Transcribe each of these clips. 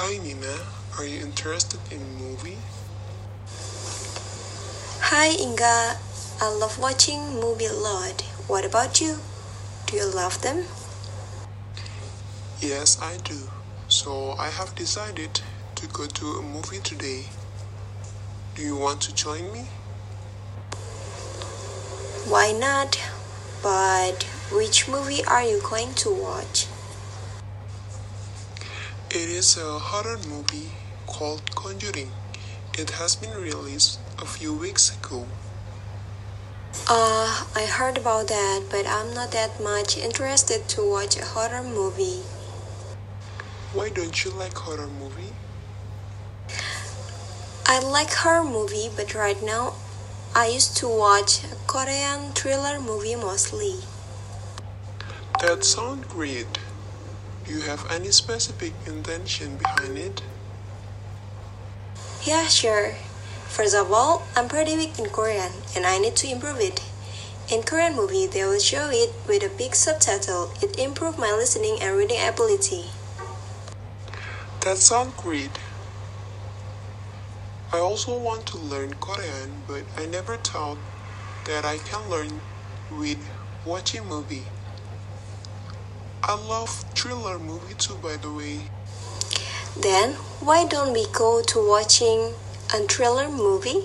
Hi Nina, are you interested in movie? Hi Inga, I love watching movie a lot. What about you? Do you love them? Yes, I do. So I have decided to go to a movie today. Do you want to join me? Why not? But which movie are you going to watch? It is a horror movie called Conjuring. It has been released a few weeks ago. Uh, I heard about that, but I'm not that much interested to watch a horror movie. Why don't you like horror movie? I like horror movie, but right now I used to watch a Korean thriller movie mostly. That sounds great. Do you have any specific intention behind it? Yeah, sure. First of all, I'm pretty weak in Korean and I need to improve it. In Korean movie, they will show it with a big subtitle. It improved my listening and reading ability. That sounds great. I also want to learn Korean, but I never thought that I can learn with watching movie. I love thriller movie too by the way. Then, why don't we go to watching a thriller movie?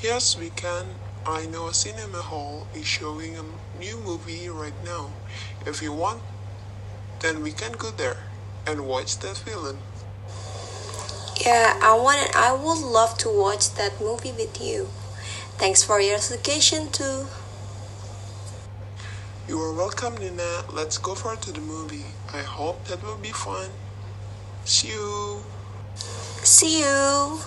Yes, we can. I know a cinema hall is showing a new movie right now. If you want, then we can go there and watch that film. Yeah, I want it. I would love to watch that movie with you. Thanks for your suggestion too. You are welcome, Nina. Let's go far to the movie. I hope that will be fun. See you. See you.